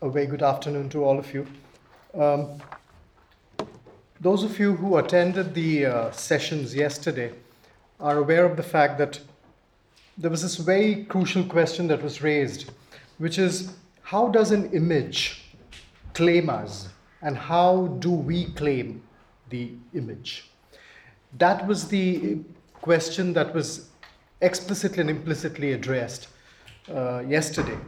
A very good afternoon to all of you. Um, those of you who attended the uh, sessions yesterday are aware of the fact that there was this very crucial question that was raised, which is how does an image claim us and how do we claim the image? That was the question that was explicitly and implicitly addressed uh, yesterday.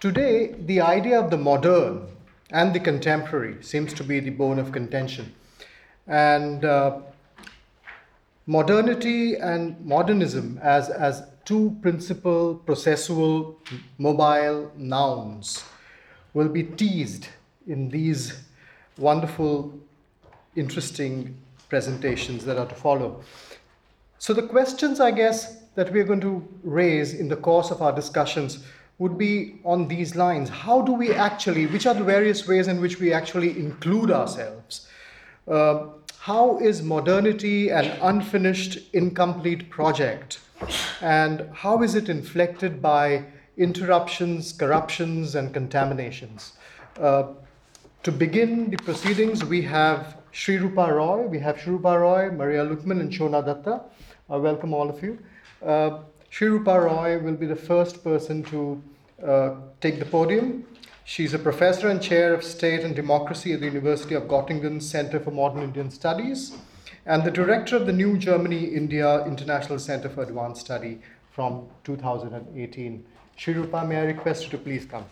Today, the idea of the modern and the contemporary seems to be the bone of contention. And uh, modernity and modernism as, as two principal processual mobile nouns will be teased in these wonderful, interesting presentations that are to follow. So, the questions, I guess, that we're going to raise in the course of our discussions would be on these lines How do we actually, which are the various ways in which we actually include ourselves? Uh, how is modernity an unfinished, incomplete project? And how is it inflected by interruptions, corruptions, and contaminations? Uh, to begin the proceedings, we have Srirupa Roy, we have Srirupa Roy, Maria Lukman, and Shona Datta. I welcome all of you. Uh, Srirupa Roy will be the first person to uh, take the podium. She's a professor and chair of state and democracy at the University of Göttingen Center for Modern Indian Studies and the director of the New Germany India International Center for Advanced Study from 2018. Srirupa, may I request you to please come?